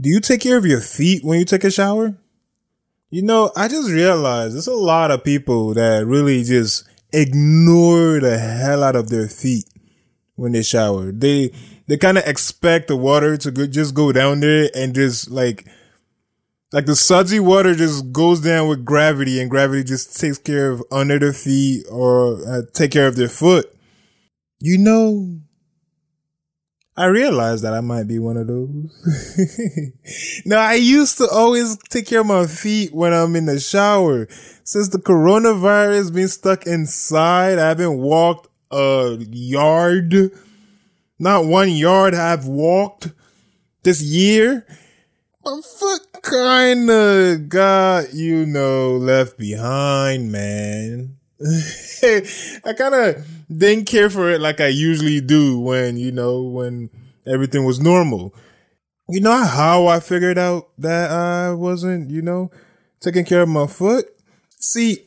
Do you take care of your feet when you take a shower? You know, I just realized there's a lot of people that really just ignore the hell out of their feet when they shower. They they kind of expect the water to go, just go down there and just like like the sudsy water just goes down with gravity and gravity just takes care of under their feet or uh, take care of their foot. You know, I realized that I might be one of those. now, I used to always take care of my feet when I'm in the shower. Since the coronavirus been stuck inside, I haven't walked a yard. Not one yard I've walked this year. My foot kinda got, you know, left behind, man. I kind of didn't care for it like I usually do when, you know, when everything was normal. You know how I figured out that I wasn't, you know, taking care of my foot? See,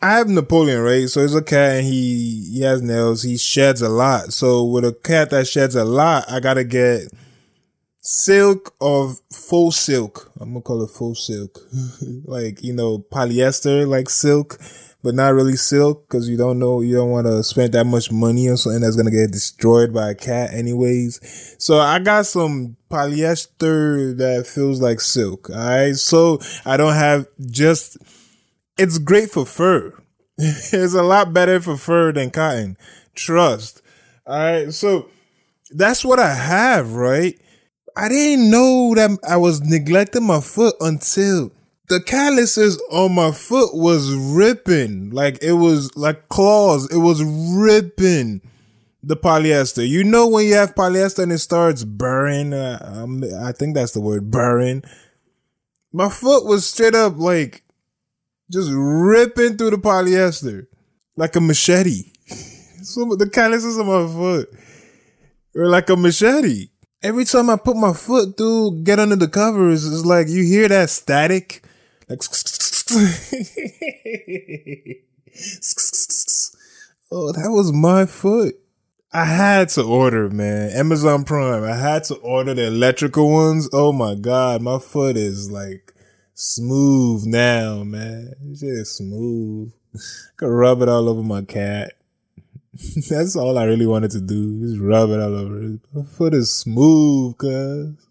I have Napoleon, right? So he's a cat and he, he has nails. He sheds a lot. So with a cat that sheds a lot, I gotta get silk of full silk. I'm gonna call it full silk. like, you know, polyester, like silk but not really silk because you don't know, you don't want to spend that much money on something that's to get destroyed by a cat anyways. So I got some polyester that feels like silk. All right. So I don't have just, it's great for fur. it's a lot better for fur than cotton. Trust. All right. So that's what I have, right? I didn't know that I was neglecting my foot until the calluses on my foot was ripping. Like it was like claws. It was ripping the polyester. You know when you have polyester and it starts burring. Uh, um, I think that's the word, burring. My foot was straight up like just ripping through the polyester like a machete. Of the calluses on my foot were like a machete. Every time I put my foot through, get under the covers, it's like you hear that static like, oh, that was my foot. I had to order, man. Amazon Prime. I had to order the electrical ones. Oh my God. My foot is like smooth now, man. It's just smooth. I could rub it all over my cat. That's all I really wanted to do. Just rub it all over. My foot is smooth, cuz.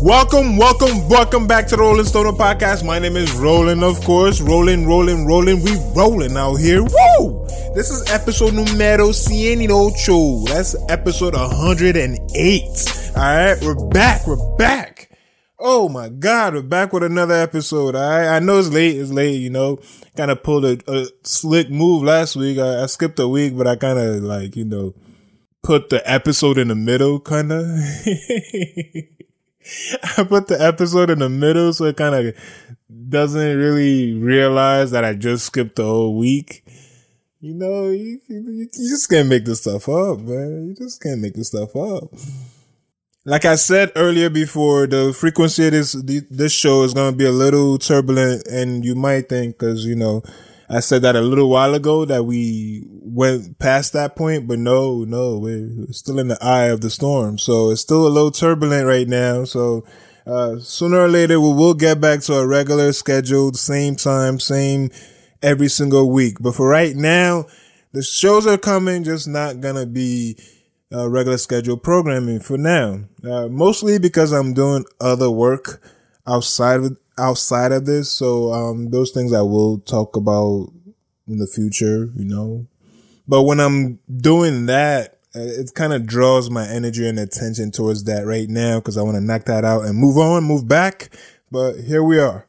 Welcome, welcome, welcome back to the Rolling Stoner Podcast. My name is Roland, of course. Rolling, rolling, rolling. We rolling out here. Woo! This is episode numero cien ocho. That's episode 108. All right, we're back. We're back. Oh my God, we're back with another episode. All right, I know it's late. It's late, you know. Kind of pulled a, a, slick move last week. I, I skipped a week, but I kind of like, you know, put the episode in the middle, kind of. I put the episode in the middle so it kind of doesn't really realize that I just skipped the whole week. You know, you, you, just can't make this stuff up, man. You just can't make this stuff up. Like I said earlier before, the frequency of this this show is going to be a little turbulent, and you might think because you know I said that a little while ago that we went past that point, but no, no, we're still in the eye of the storm. So it's still a little turbulent right now. So, uh, sooner or later we will get back to a regular scheduled, same time, same every single week. But for right now, the shows are coming, just not gonna be uh, regular scheduled programming for now. Uh, mostly because I'm doing other work outside of outside of this. So um, those things I will talk about in the future, you know. But when I'm doing that, it kind of draws my energy and attention towards that right now because I want to knock that out and move on, move back. But here we are.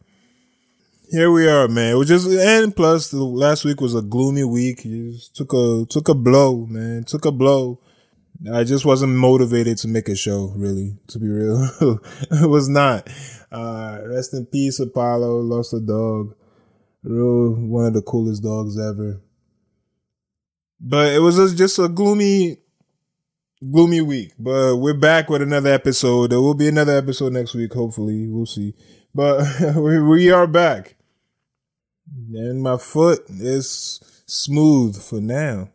Here we are, man. It was just and plus the last week was a gloomy week. You took a took a blow, man. Took a blow. I just wasn't motivated to make a show, really, to be real. it was not. Uh, rest in peace, Apollo. Lost a dog. Real, one of the coolest dogs ever. But it was just a gloomy gloomy week, but we're back with another episode. There will be another episode next week, hopefully. We'll see. But we are back. And my foot is smooth for now.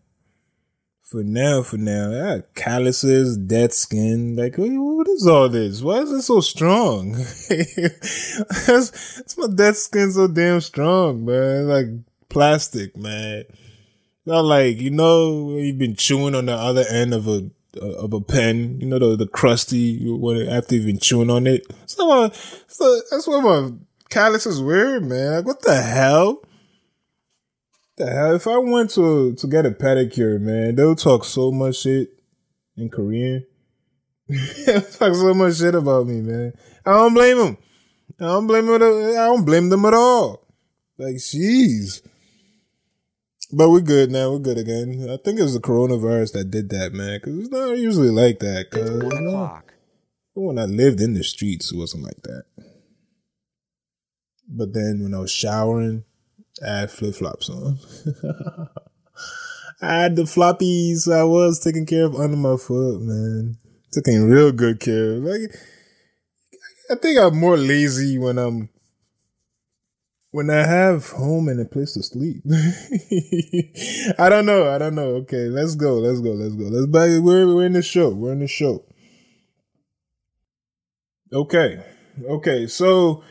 For now, for now. Got calluses, dead skin. Like, what is all this? Why is it so strong? that's, my dead skin so damn strong, man. Like plastic, man. Not like, you know, you've been chewing on the other end of a of a pen, you know, the, the crusty when after you've been chewing on it. So, that's what my callus is weird, man. Like, what the hell? The hell? If I went to to get a pedicure, man, they'll talk so much shit in Korean. talk so much shit about me, man. I don't blame them. I don't blame them. I don't blame them at all. Like, jeez. But we're good now. We're good again. I think it was the coronavirus that did that, man. Because it's not usually like that. Cause, it's one o'clock. when I lived in the streets, it wasn't like that. But then when I was showering, I had flip flops on. I had the floppies. I was taking care of under my foot, man. Taking real good care. Like, I think I'm more lazy when I'm when I have home and a place to sleep. I don't know. I don't know. Okay, let's go. Let's go. Let's go. Let's back. We're we're in the show. We're in the show. Okay. Okay. So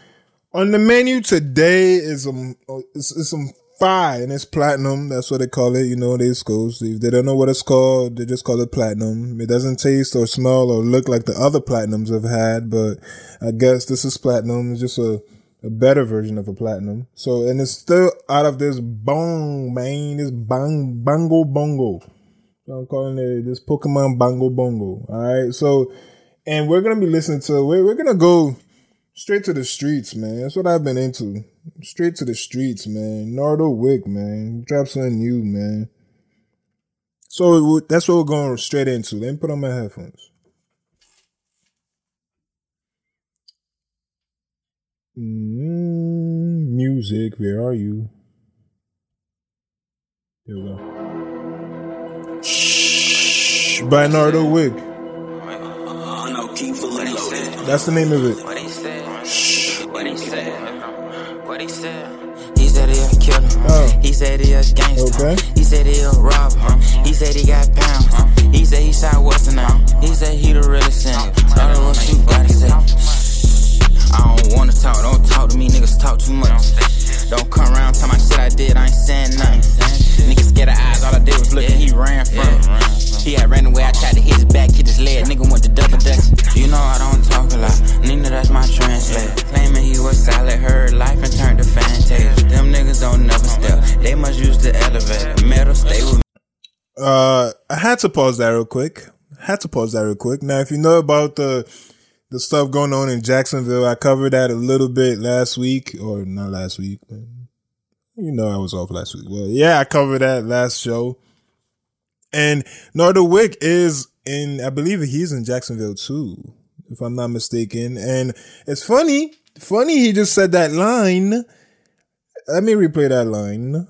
on the menu today is um is, some fire and it's platinum. That's what they call it. You know, they schools. If they don't know what it's called, they just call it platinum. It doesn't taste or smell or look like the other platinums I've had, but I guess this is platinum. It's just a a better version of a platinum. So, and it's still out of this bong, man, this bang, bongo bongo. So I'm calling it this Pokemon bongo Bongo. All right. So, and we're to be listening to, we're, we're to go straight to the streets, man. That's what I've been into. Straight to the streets, man. Nardo Wick, man. Drop something new, man. So that's what we're going straight into. Let me put on my headphones. Mm, music, where are you? There we go. Shh, by Nardo Wick. That's the name of it. He said. He said he a killer. Oh. He said he a gangster. Okay. He said he a robber. He said he got pounds. He said he shot what's now. He said he the realest sinner. Nardo what you gotta say. I don't wanna talk, don't talk to me, niggas talk too much. Don't come around, tell my shit I did, I ain't saying nothing. Niggas of eyes, all I did was look and he ran from it. He had ran away, I tried to hit his back, hit his leg, nigga went to double dutch. You know I don't talk a lot, Nina, that's my translator. Claiming he was solid, heard life and turned to fantasy. Them niggas don't never step, they must use the elevator. Metal, stay with me. Uh, I had to pause that real quick. Had to pause that real quick. Now, if you know about the the stuff going on in Jacksonville. I covered that a little bit last week, or not last week. You know, I was off last week. Well, yeah, I covered that last show. And Nardo Wick is in, I believe he's in Jacksonville too, if I'm not mistaken. And it's funny, funny he just said that line. Let me replay that line.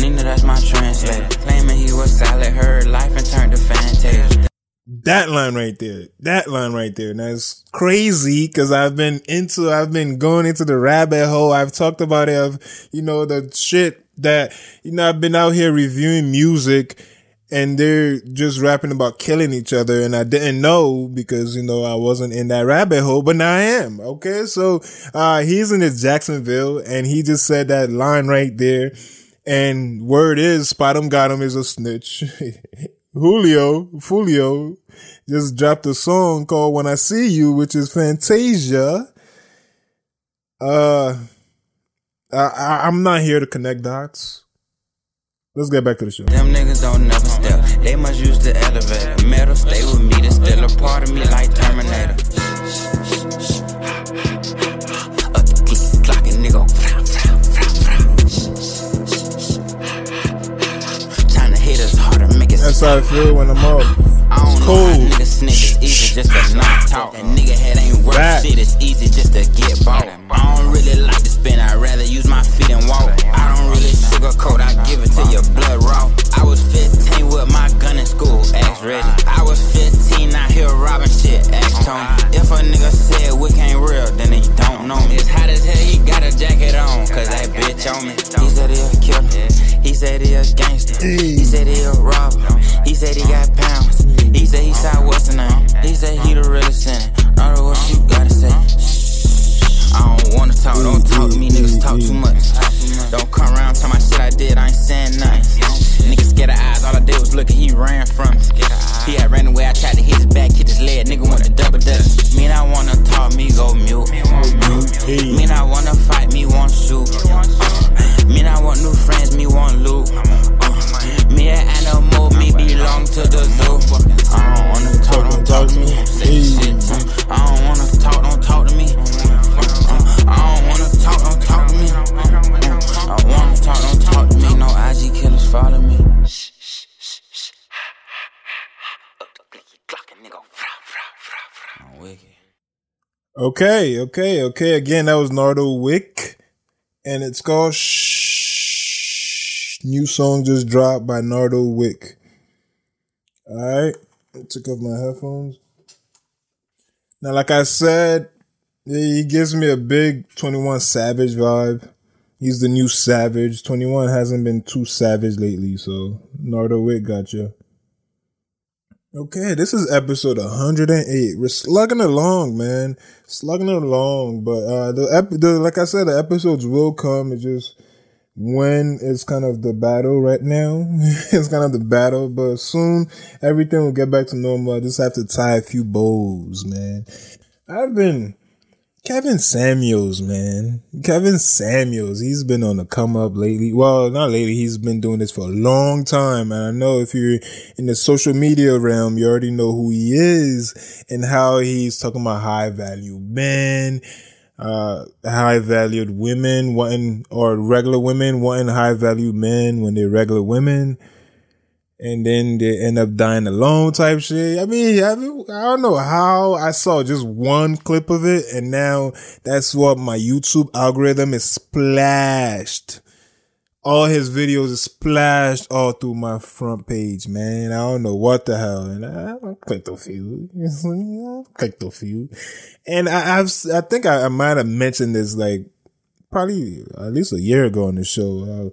Nina, that's my translator. Claiming he was solid, heard life and turned to fantasy. That line right there. That line right there. And that's crazy because I've been into, I've been going into the rabbit hole. I've talked about it of, you know, the shit that, you know, I've been out here reviewing music and they're just rapping about killing each other. And I didn't know because, you know, I wasn't in that rabbit hole, but now I am. Okay. So, uh, he's in his Jacksonville and he just said that line right there. And word is, Spot him got him is a snitch. Julio, Foolio just dropped a song called When I See You, which is Fantasia. Uh, I, I'm not here to connect dots. Let's get back to the show. Them niggas don't never step. They must use the elevator. Metal stay with me. They still a part of me like Terminator. That's how I feel when I'm up. It's cold. Niggas easy just to not talk. That nigga head ain't worth shit. It's easy just to get bought. I don't really like spin. I'd rather use my feet and walk. I don't really sugarcoat, I give it to your blood raw. I was 15 with my gun in school, ask ready. I was 15 out here robbing shit, X tone. If a nigga said we ain't real, then he don't know me. It's hot as hell, he got a jacket on, cause that bitch on me. He said he'll kill me. He said he a gangster. He said he a robber. He said he got pounds. He said he saw what's in name. He said he the realest in it. Not what you gotta say. I don't wanna talk, don't talk to me, niggas talk too much. Don't come around tell my shit I did, I ain't saying nothing. Niggas scared of eyes, all I did was look and he ran from me. He had ran away, I tried to hit his back, hit his leg, nigga went to double dutch. Me and I wanna talk, me go mute. Okay, okay, okay. Again, that was Nardo Wick, and it's called Shh. New song just dropped by Nardo Wick. All right, I took off my headphones. Now, like I said, he gives me a big 21 Savage vibe. He's the new Savage. 21 hasn't been too savage lately, so Nardo Wick got you. Okay, this is episode 108. We're slugging along, man. Slugging along, but uh the, ep- the like I said, the episodes will come. It's just when it's kind of the battle right now. it's kind of the battle, but soon everything will get back to normal. I just have to tie a few bows, man. I've been Kevin Samuels, man. Kevin Samuels, he's been on the come up lately. Well, not lately, he's been doing this for a long time. And I know if you're in the social media realm, you already know who he is and how he's talking about high value men, uh, high valued women wanting, or regular women wanting high value men when they're regular women and then they end up dying alone type shit. I mean, I, I don't know how I saw just one clip of it and now that's what my YouTube algorithm is splashed. All his videos is splashed all through my front page, man. I don't know what the hell. And I, I clicked a few. I clicked a few. And I, I've, I think I, I might have mentioned this like probably at least a year ago on the show. How,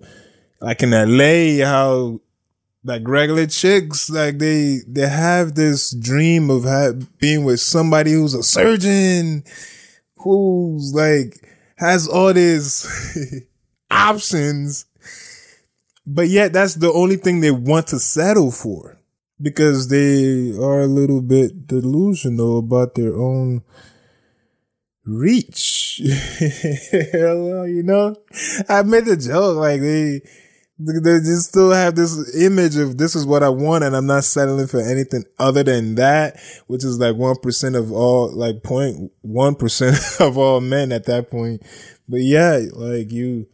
like in LA, how like regular chicks, like they they have this dream of ha- being with somebody who's a surgeon, who's like has all these options, but yet that's the only thing they want to settle for because they are a little bit delusional about their own reach. you know, I made the joke like they they just still have this image of this is what I want and I'm not settling for anything other than that, which is like 1% of all, like 0.1% of all men at that point. But yeah, like you,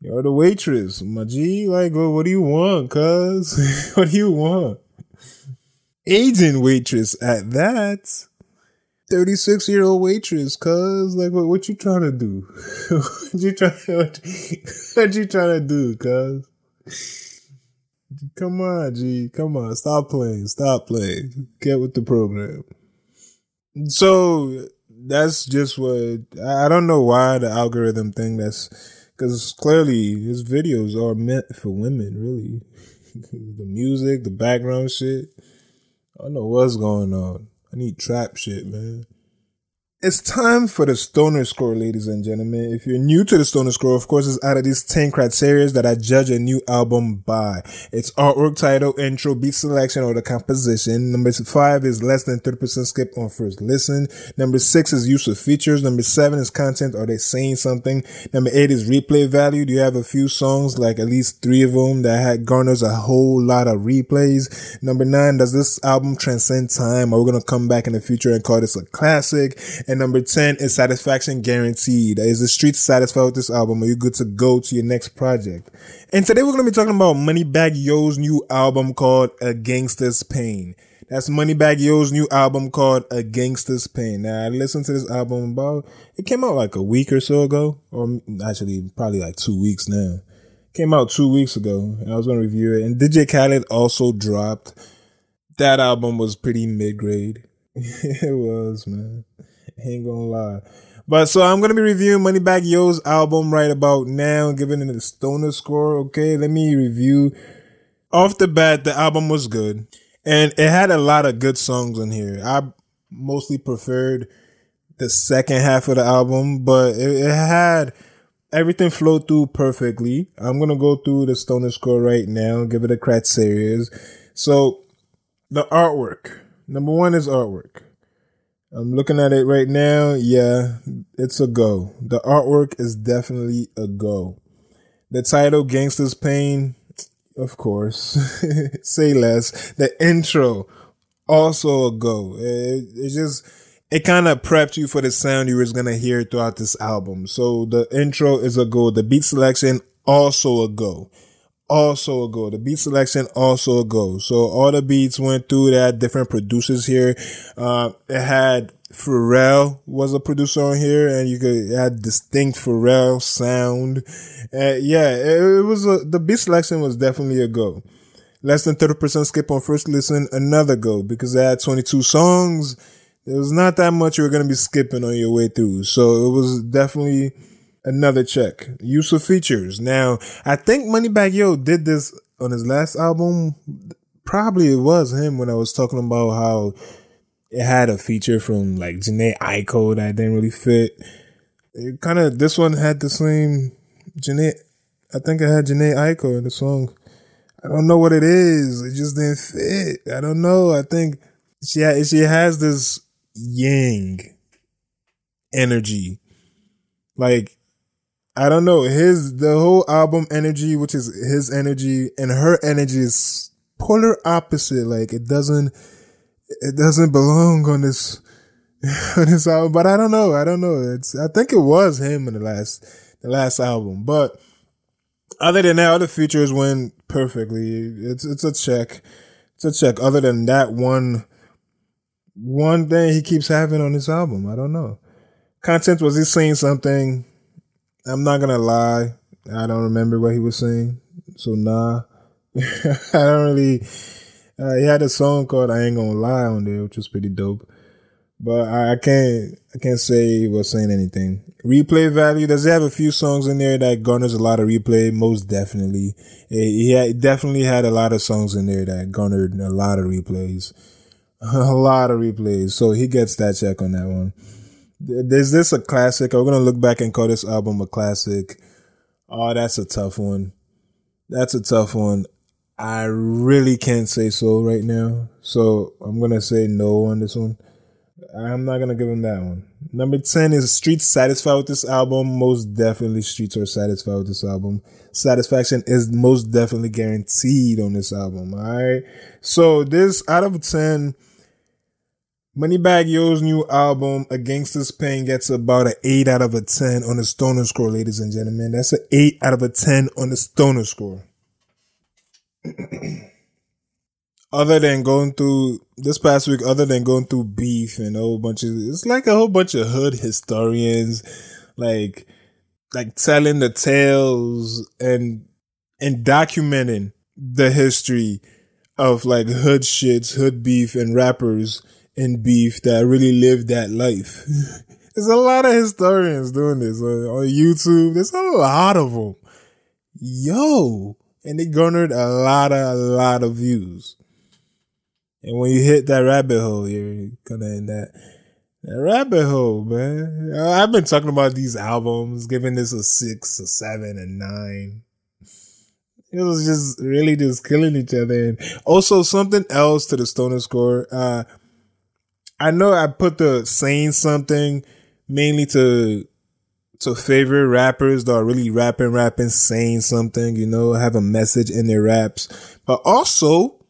you're the waitress, my G. Like, well, what do you want, cuz? what do you want? Aging waitress at that. 36 year old waitress, cuz like what, what you trying to do? what you trying what, what you trying to do, cuz? Come on, G. Come on. Stop playing. Stop playing. Get with the program. So that's just what I don't know why the algorithm thing that's because clearly his videos are meant for women, really. the music, the background shit. I don't know what's going on. I need trap shit, man. It's time for the stoner score, ladies and gentlemen. If you're new to the stoner score, of course, it's out of these 10 criteria that I judge a new album by. It's artwork, title, intro, beat selection, or the composition. Number five is less than 30% skip on first listen. Number six is use of features. Number seven is content. Are they saying something? Number eight is replay value. Do you have a few songs, like at least three of them that had garners a whole lot of replays? Number nine, does this album transcend time? Are we going to come back in the future and call this a classic? And number 10 is satisfaction guaranteed. Is the street satisfied with this album? Are you good to go to your next project? And today we're going to be talking about Moneybagg Yo's new album called A Gangsta's Pain. That's Moneybagg Yo's new album called A Gangsta's Pain. Now I listened to this album about, it came out like a week or so ago, or actually probably like two weeks now. Came out two weeks ago and I was going to review it. And DJ Khaled also dropped. That album was pretty mid grade. it was, man. Ain't gonna lie. But so I'm gonna be reviewing Moneybagg Yo's album right about now, giving it a stoner score. Okay, let me review. Off the bat, the album was good, and it had a lot of good songs in here. I mostly preferred the second half of the album, but it, it had everything flowed through perfectly. I'm gonna go through the stoner score right now, give it a crack series. So the artwork. Number one is artwork. I'm looking at it right now. Yeah, it's a go. The artwork is definitely a go. The title, Gangsta's Pain, of course. Say less. The intro, also a go. It, it just, it kind of prepped you for the sound you was going to hear throughout this album. So the intro is a go. The beat selection, also a go also a go. The beat selection also a go. So all the beats went through. Had different producers here. Uh, it had Pharrell was a producer on here, and you could had distinct Pharrell sound. Uh, yeah, it, it was a, the beat selection was definitely a go. Less than thirty percent skip on first listen, another go because they had twenty two songs. It was not that much you were gonna be skipping on your way through, so it was definitely another check. Use of features. Now, I think Moneybagg Yo did this on his last album. Probably it was him when I was talking about how it had a feature from like Jhené Aiko that didn't really fit. It kind of this one had the same Jhené. I think it had Jhené Aiko in the song. I don't know what it is. It just didn't fit. I don't know. I think she ha- she has this yang energy. Like I don't know. His the whole album energy, which is his energy, and her energy is polar opposite. Like it doesn't it doesn't belong on this on this album. But I don't know. I don't know. It's I think it was him in the last the last album. But other than that, other features went perfectly. It's it's a check. It's a check. Other than that one one thing he keeps having on this album. I don't know. Content was he saying something? I'm not gonna lie. I don't remember what he was saying. So nah. I don't really uh, he had a song called I Ain't Gonna Lie on there, which was pretty dope. But I, I can't I can't say he was saying anything. Replay value, does he have a few songs in there that garners a lot of replay? Most definitely. He had, definitely had a lot of songs in there that garnered a lot of replays. A lot of replays. So he gets that check on that one. Is this a classic? Are we gonna look back and call this album a classic? Oh, that's a tough one. That's a tough one. I really can't say so right now. So I'm gonna say no on this one. I'm not gonna give him that one. Number 10 is Streets satisfied with this album. Most definitely Streets are satisfied with this album. Satisfaction is most definitely guaranteed on this album. Alright. So this out of 10, Moneybagg Yo's new album, A Gangsta's Pain, gets about an 8 out of a 10 on the Stoner score, ladies and gentlemen. That's an 8 out of a 10 on the Stoner score. other than going through this past week, other than going through beef and a whole bunch of, it's like a whole bunch of hood historians, like, like telling the tales and, and documenting the history of like hood shits, hood beef and rappers in beef that really lived that life. There's a lot of historians doing this on, on YouTube. There's a lot of them. Yo. And they garnered a lot of, a lot of views. And when you hit that rabbit hole, you're gonna in that, that rabbit hole, man. I've been talking about these albums, giving this a six, a seven, a nine. It was just really just killing each other. And also something else to the stoner score. Uh, I know I put the saying something mainly to to favorite rappers that are really rapping, rapping, saying something, you know, have a message in their raps. But also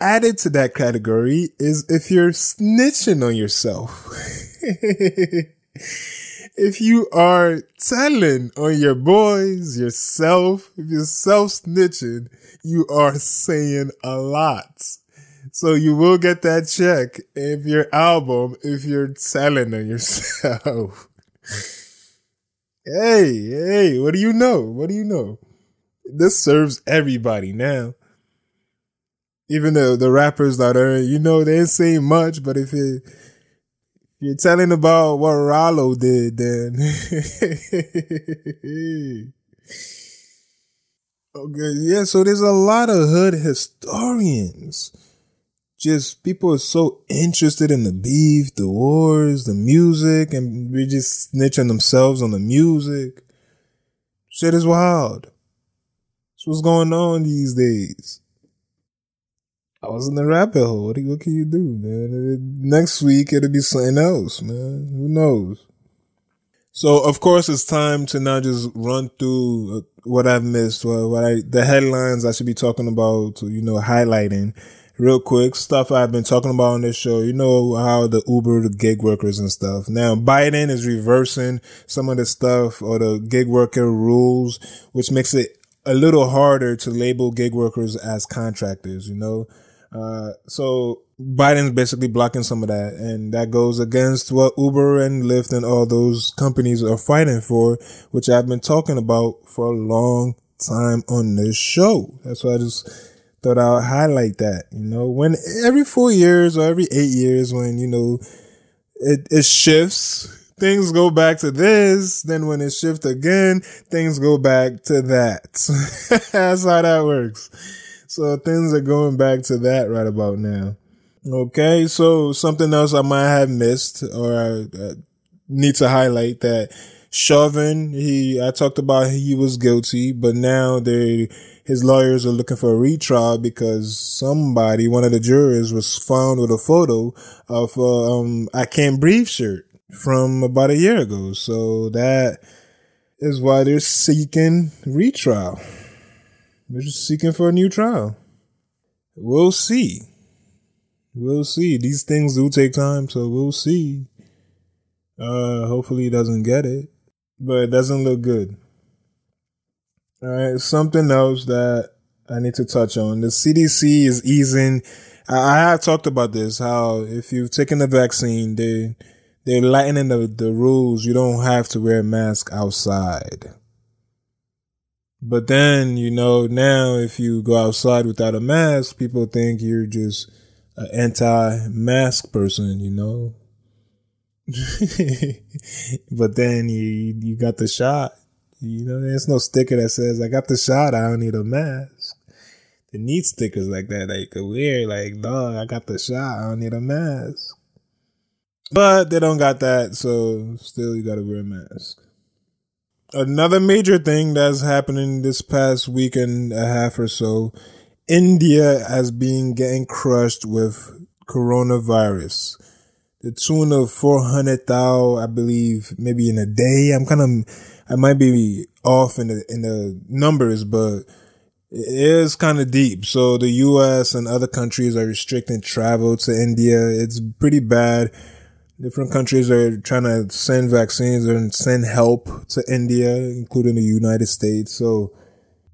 added to that category is if you're snitching on yourself. if you are telling on your boys, yourself, if you're self snitching, you are saying a lot. So you will get that check if your album, if you're selling on yourself. hey, hey, what do you know? What do you know? This serves everybody now. Even the the rappers that are, you know, they ain't saying much, but if it you're telling about what Rollo did, then. okay, yeah, so there's a lot of hood historians. Just people are so interested in the beef, the wars, the music, and we're just snitching themselves on the music. Shit is wild. That's what's going on these days. I was in the rabbit hole. What, what can you do, man? Next week it'll be something else, man. Who knows? So of course it's time to now just run through uh, what I've missed, what I the headlines I should be talking about, you know, highlighting real quick stuff I've been talking about on this show. You know how the Uber, the gig workers and stuff. Now Biden is reversing some of the stuff or the gig worker rules, which makes it a little harder to label gig workers as contractors, you know? Uh, so Biden's basically blocking some of that, and that goes against what Uber and Lyft and all those companies are fighting for, which I've been talking about for a long time on this show. That's why I just thought I'd highlight that. You know, when every four years or every eight years, when you know it, it shifts. Things go back to this, then when it shifts again, things go back to that. That's how that works. So things are going back to that right about now. Okay, so something else I might have missed or I uh, need to highlight that Chauvin, he, I talked about he was guilty, but now they, his lawyers are looking for a retrial because somebody, one of the jurors was found with a photo of a, um, I can't breathe shirt from about a year ago. So that is why they're seeking retrial. They're just seeking for a new trial. We'll see. We'll see. These things do take time, so we'll see. Uh, hopefully he doesn't get it, but it doesn't look good. All right, something else that I need to touch on. The CDC is easing. I have talked about this. How if you've taken the vaccine, they they're lightening the, the rules. You don't have to wear a mask outside. But then, you know, now if you go outside without a mask, people think you're just an anti-mask person, you know. but then you you got the shot. You know, there's no sticker that says I got the shot. I don't need a mask. They need stickers like that you could wear. Like, dog, I got the shot. I don't need a mask. But they don't got that, so still you gotta wear a mask. Another major thing that's happening this past week and a half or so, India has been getting crushed with coronavirus. The tune of 400,000, I believe, maybe in a day. I'm kind of, I might be off in the, in the numbers, but it is kind of deep. So the US and other countries are restricting travel to India. It's pretty bad different countries are trying to send vaccines and send help to India, including the United States. So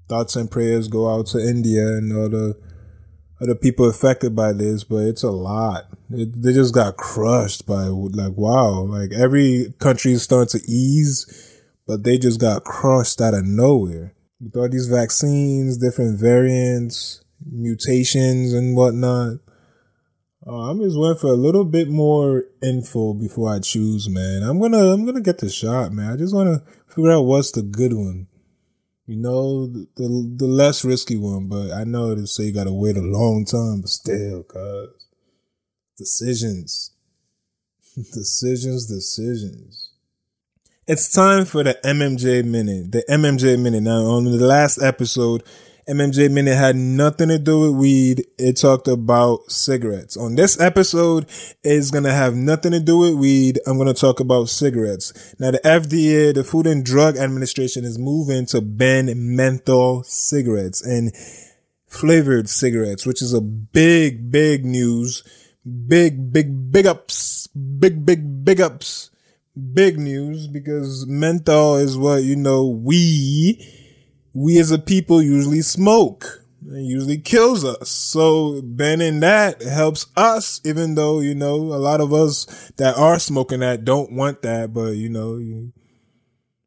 thoughts and prayers go out to India and all the other people affected by this, but it's a lot. It, they just got crushed by like, wow, like every country is starting to ease, but they just got crushed out of nowhere with all these vaccines, different variants, mutations and whatnot. Uh, I'm just waiting for a little bit more info before I choose, man. I'm gonna I'm gonna get the shot, man. I just wanna figure out what's the good one. You know, the the, the less risky one, but I know they say you gotta wait a long time, but still, cuz decisions. decisions, decisions. It's time for the MMJ minute. The MMJ minute. Now, on the last episode, MMJ Minute had nothing to do with weed. It talked about cigarettes. On this episode, it's going to have nothing to do with weed. I'm going to talk about cigarettes. Now, the FDA, the Food and Drug Administration is moving to ban menthol cigarettes and flavored cigarettes, which is a big, big news. Big, big, big ups. Big, big, big ups. Big news because menthol is what, you know, we we as a people usually smoke. It usually kills us. So banning that helps us, even though, you know, a lot of us that are smoking that don't want that, but you know, you,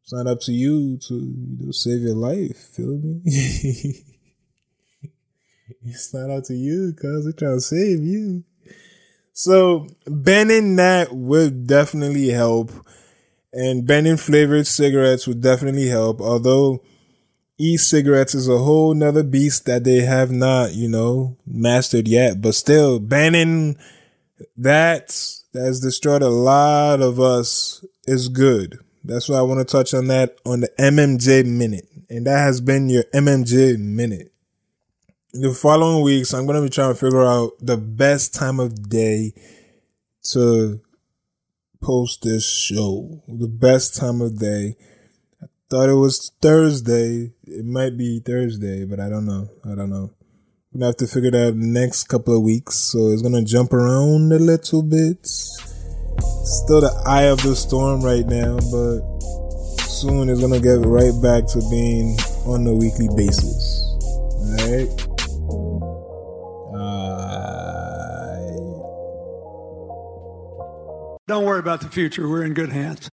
it's not up to you to you know, save your life. Feel me? it's not up to you because they're trying to save you. So banning that would definitely help. And banning flavored cigarettes would definitely help. Although e-cigarettes is a whole nother beast that they have not, you know, mastered yet. But still, banning that has destroyed a lot of us is good. That's why I want to touch on that on the MMJ minute. And that has been your MMJ minute. In the following weeks, I'm going to be trying to figure out the best time of day to post this show. The best time of day. Thought it was Thursday. It might be Thursday, but I don't know. I don't know. I'm gonna have to figure that out next couple of weeks. So it's gonna jump around a little bit. Still the eye of the storm right now, but soon it's gonna get right back to being on a weekly basis. Alright? Don't worry about the future. We're in good hands.